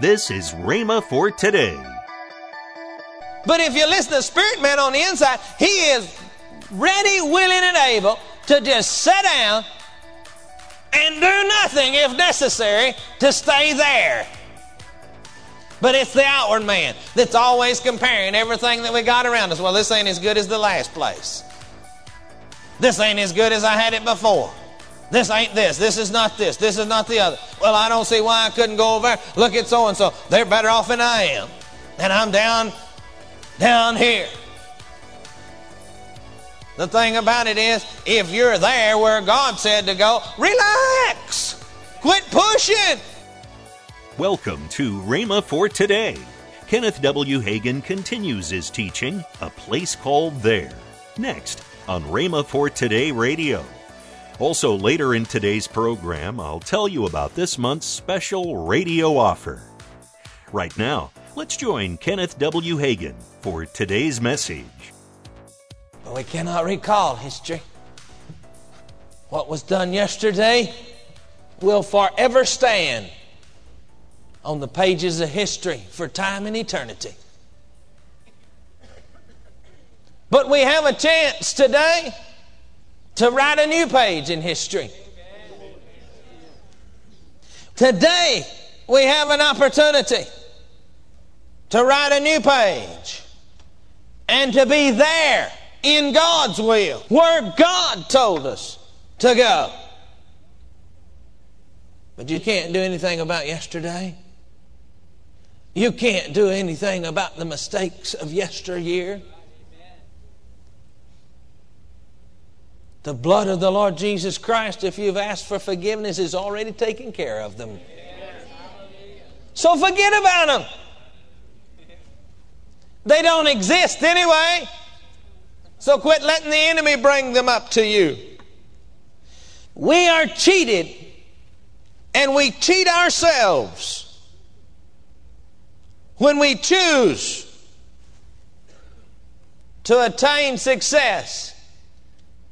This is Rhema for today. But if you listen to the Spirit man on the inside, he is ready, willing, and able to just sit down and do nothing if necessary to stay there. But it's the outward man that's always comparing everything that we got around us. Well, this ain't as good as the last place. This ain't as good as I had it before. This ain't this. This is not this. This is not the other. Well, I don't see why I couldn't go over there. Look at so and so. They're better off than I am. And I'm down, down here. The thing about it is, if you're there where God said to go, relax. Quit pushing. Welcome to Rhema for today. Kenneth W. Hagin continues his teaching, A Place Called There, next on Rhema for Today Radio. Also, later in today's program, I'll tell you about this month's special radio offer. Right now, let's join Kenneth W. Hagin for today's message. We cannot recall history. What was done yesterday will forever stand on the pages of history for time and eternity. But we have a chance today to write a new page in history. Today, we have an opportunity to write a new page and to be there in God's will, where God told us to go. But you can't do anything about yesterday. You can't do anything about the mistakes of yesteryear. The blood of the Lord Jesus Christ, if you've asked for forgiveness, is already taking care of them. So forget about them. They don't exist anyway. So quit letting the enemy bring them up to you. We are cheated, and we cheat ourselves when we choose to attain success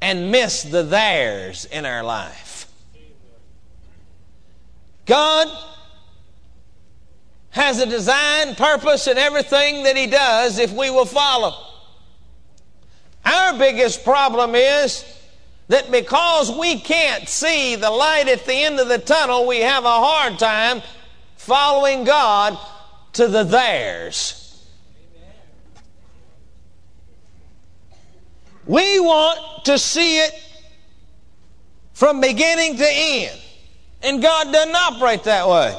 and miss the theirs in our life. God has a design, purpose, and everything that He does if we will follow. Our biggest problem is that because we can't see the light at the end of the tunnel, we have a hard time following God to the theirs. We want to see it from beginning to end. And God doesn't operate that way.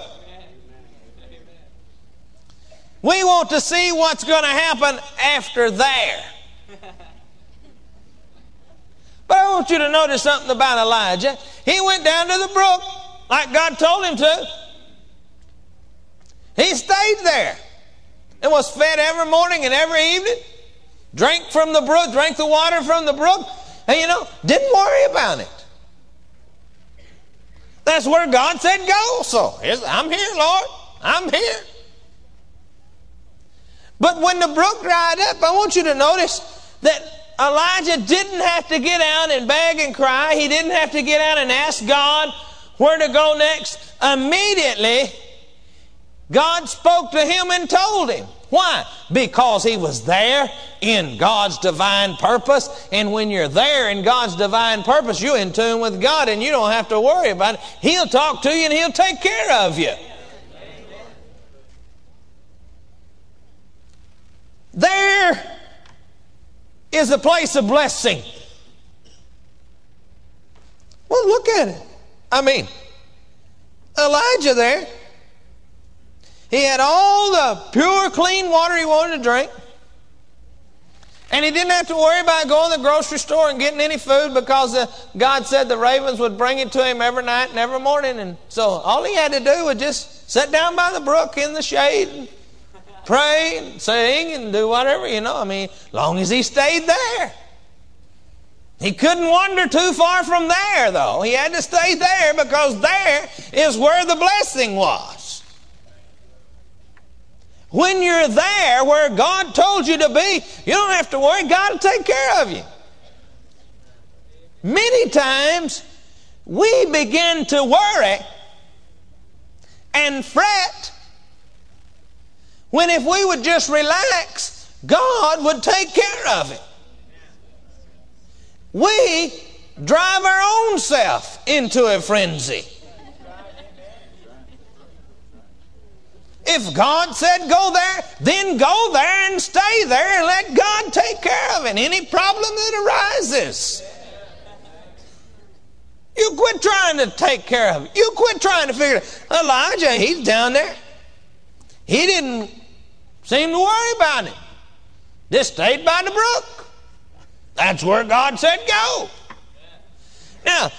We want to see what's going to happen after there. But I want you to notice something about Elijah. He went down to the brook like God told him to. He stayed there and was fed every morning and every evening. Drank from the brook, drank the water from the brook, and you know, didn't worry about it. That's where God said go. So I'm here, Lord. I'm here. But when the brook dried up, I want you to notice that Elijah didn't have to get out and beg and cry. He didn't have to get out and ask God where to go next. Immediately, God spoke to him and told him. Why? Because he was there in God's divine purpose. And when you're there in God's divine purpose, you're in tune with God and you don't have to worry about it. He'll talk to you and He'll take care of you. There is a place of blessing. Well, look at it. I mean, Elijah there he had all the pure, clean water he wanted to drink. And he didn't have to worry about going to the grocery store and getting any food because the, God said the ravens would bring it to him every night and every morning. And so all he had to do was just sit down by the brook in the shade and pray and sing and do whatever, you know. I mean, long as he stayed there. He couldn't wander too far from there, though. He had to stay there because there is where the blessing was. When you're there where God told you to be, you don't have to worry. God will take care of you. Many times we begin to worry and fret When if we would just relax, God would take care of it. We drive our own self into a frenzy. If God said go there, then go there and stay there and let God take care of it. Any problem that arises. You quit trying to take care of it. You quit trying to figure it out. Elijah, he's down there. He didn't seem to worry about it. Just stayed by the brook. That's where God said go. Now,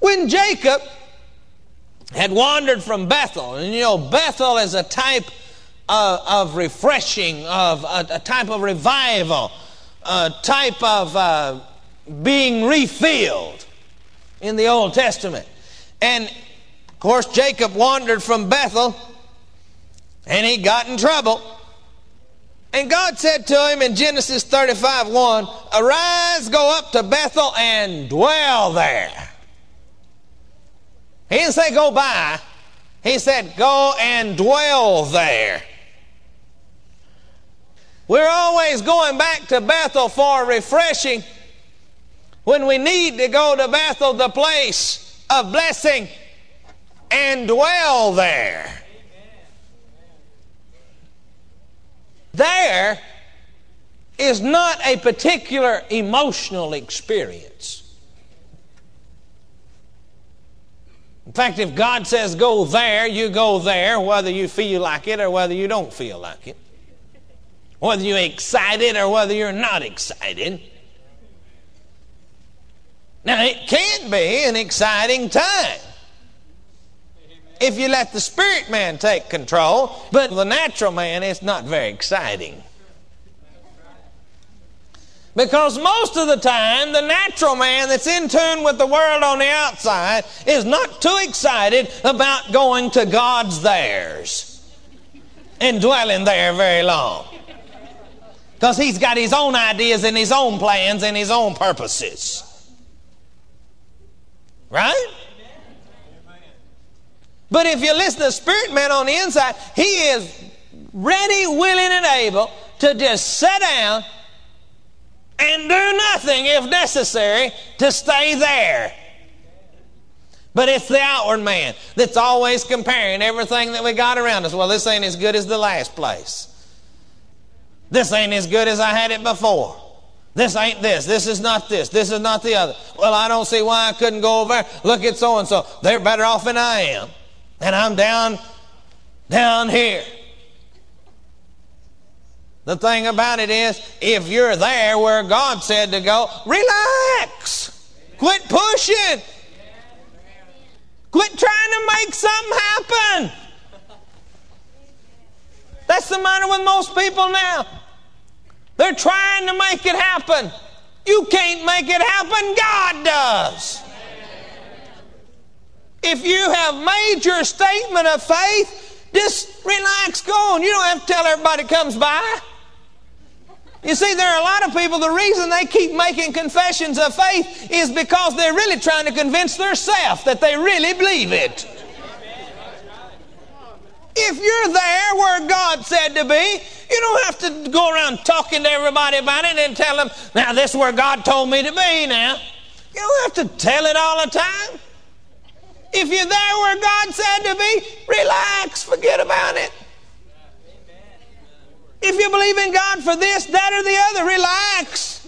when Jacob had wandered from Bethel, and you know, Bethel is a type of, of refreshing, of a, a, type of revival, a type of uh, being refilled in the Old Testament. And of course, Jacob wandered from Bethel and he got in trouble. And God said to him in Genesis 35 1, Arise, go up to Bethel and dwell there. He didn't say go by, he said go and dwell there. We're always going back to Bethel for refreshing when we need to go to Bethel, the place of blessing, and dwell there. There is not a particular emotional experience. Fact, if God says go there, you go there, whether you feel like it or whether you don't feel like it. Whether you're excited or whether you're not excited. Now, it can be an exciting time if you let the spirit man take control, but the natural man is not very exciting. Because most of the time, the natural man that's in tune with the world on the outside is not too excited about going to God's theirs and dwelling there very long. Because he's got his own ideas and his own plans and his own purposes. Right? But if you listen to the spirit man on the inside, he is ready, willing, and able to just sit down and do nothing if necessary to stay there. But it's the outward man that's always comparing everything that we got around us. Well, this ain't as good as the last place. This ain't as good as I had it before. This ain't this. This is not this. This is not the other. Well, I don't see why I couldn't go over there. Look at so and so. They're better off than I am. And I'm down, down here. The thing about it is, if you're there where God said to go, relax. Quit pushing. Quit trying to make something happen. That's the matter with most people now. They're trying to make it happen. You can't make it happen, God does. If you have made your statement of faith, just relax, go on. You don't have to tell everybody comes by. You see, there are a lot of people, the reason they keep making confessions of faith is because they're really trying to convince themselves that they really believe it. If you're there where God said to be, you don't have to go around talking to everybody about it and tell them, now this is where God told me to be now. You don't have to tell it all the time. If you're there where God said to be, relax, forget about it. You believe in God for this, that, or the other, relax.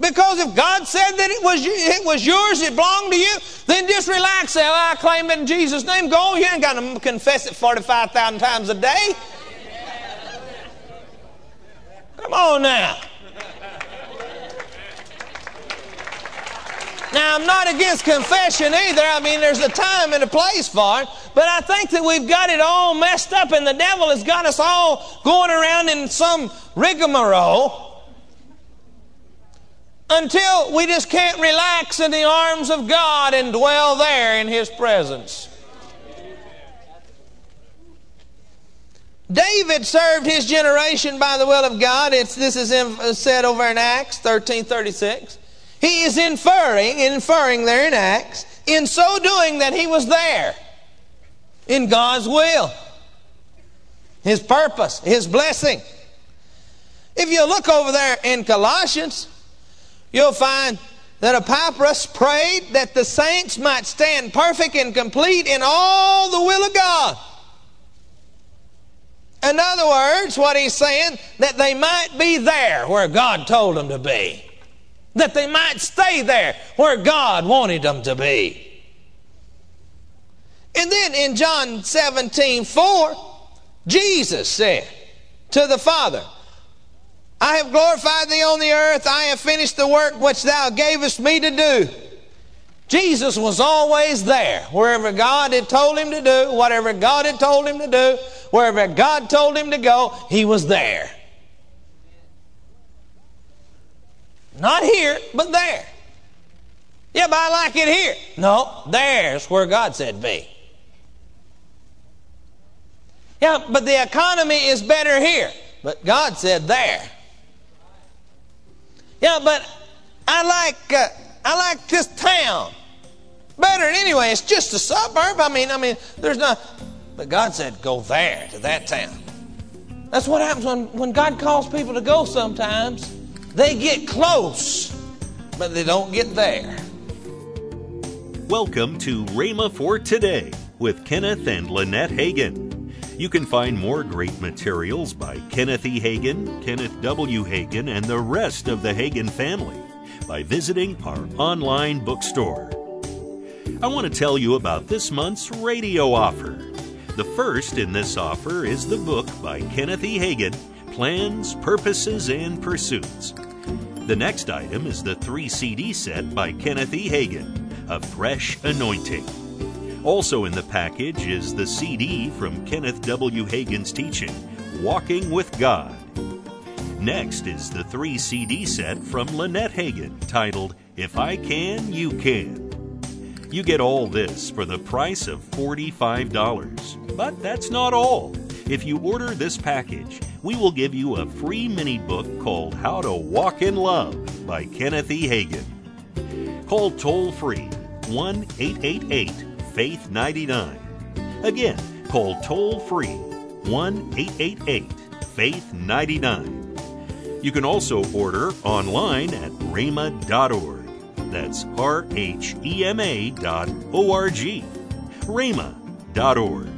Because if God said that it was it was yours, it belonged to you, then just relax. Say, I claim it in Jesus' name. Go. You ain't got to confess it 45,000 times a day. Come on now. Now, I'm not against confession either. I mean, there's a time and a place for it. But I think that we've got it all messed up, and the devil has got us all going around in some rigmarole until we just can't relax in the arms of God and dwell there in His presence. David served his generation by the will of God. It's, this is in, said over in Acts 13:36. He is inferring, inferring there in Acts, in so doing that he was there in God's will. His purpose, His blessing. If you look over there in Colossians, you'll find that Epaphras prayed that the saints might stand perfect and complete in all the will of God. In other words, what he's saying, that they might be there where God told them to be. That they might stay there where God wanted them to be. And then in John 17, 4, Jesus said to the Father, I have glorified thee on the earth. I have finished the work which thou gavest me to do. Jesus was always there. Wherever God had told him to do, whatever God had told him to do, wherever God told him to go, he was there. Not here, but there. Yeah, but I like it here. No, there's where God said be. Yeah, but the economy is better here. But God said there. Yeah, but I like uh, I like this town better. Anyway, it's just a suburb. I mean, I mean, there's not. But God said, go there to that town. That's what happens when, when God calls people to go sometimes. They get close, but they don't get there. Welcome to Rhema for Today with Kenneth and Lynette Hagin. You can find more great materials by Kenneth E. Hagin, Kenneth W. Hagin, and the rest of the Hagin family by visiting our online bookstore. I want to tell you about this month's radio offer. The first in this offer is the book by Kenneth E. Hagin, Plans, Purposes, and Pursuits. The next item is the three CD set by Kenneth E. Hagin, A Fresh Anointing. Also in the package is the CD from Kenneth W. Hagin's teaching, Walking with God. Next is the three CD set from Lynette Hagin titled, If I Can, You Can. You get all this for the price of $45. But that's not all. If you order this package, we will give you a free mini book called How to Walk in Love by Kenneth E. Hagin. Call toll free 1 888 Faith 99. Again, call toll free 1 888 Faith 99. You can also order online at rhema.org. That's R H E M A dot O R G. rhema.org.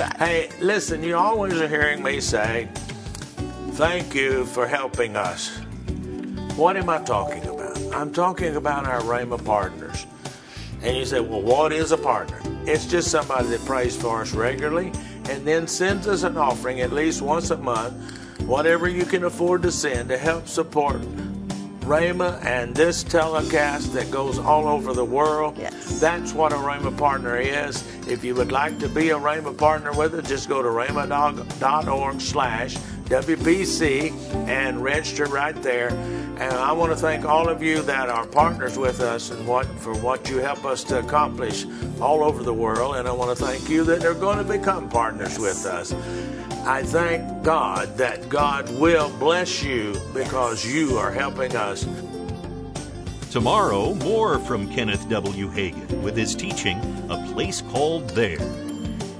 Hagin. Hey, listen, you always are hearing me say, Thank you for helping us. What am I talking about? I'm talking about our Rhema partners. And you say, Well, what is a partner? It's just somebody that prays for us regularly and then sends us an offering at least once a month, whatever you can afford to send to help support Rhema and this telecast that goes all over the world. Yes. That's what a Rhema partner is. If you would like to be a Rhema partner with us, just go to rhema.org slash WPC and register right there. And I want to thank all of you that are partners with us and what for what you help us to accomplish all over the world. And I want to thank you that are going to become partners with us. I thank God that God will bless you because you are helping us. Tomorrow, more from Kenneth W. Hagin with his teaching, A Place Called There.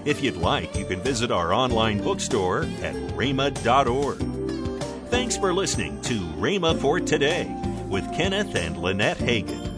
If you'd like, you can visit our online bookstore at rhema.org. Thanks for listening to Rhema for Today with Kenneth and Lynette Hagin.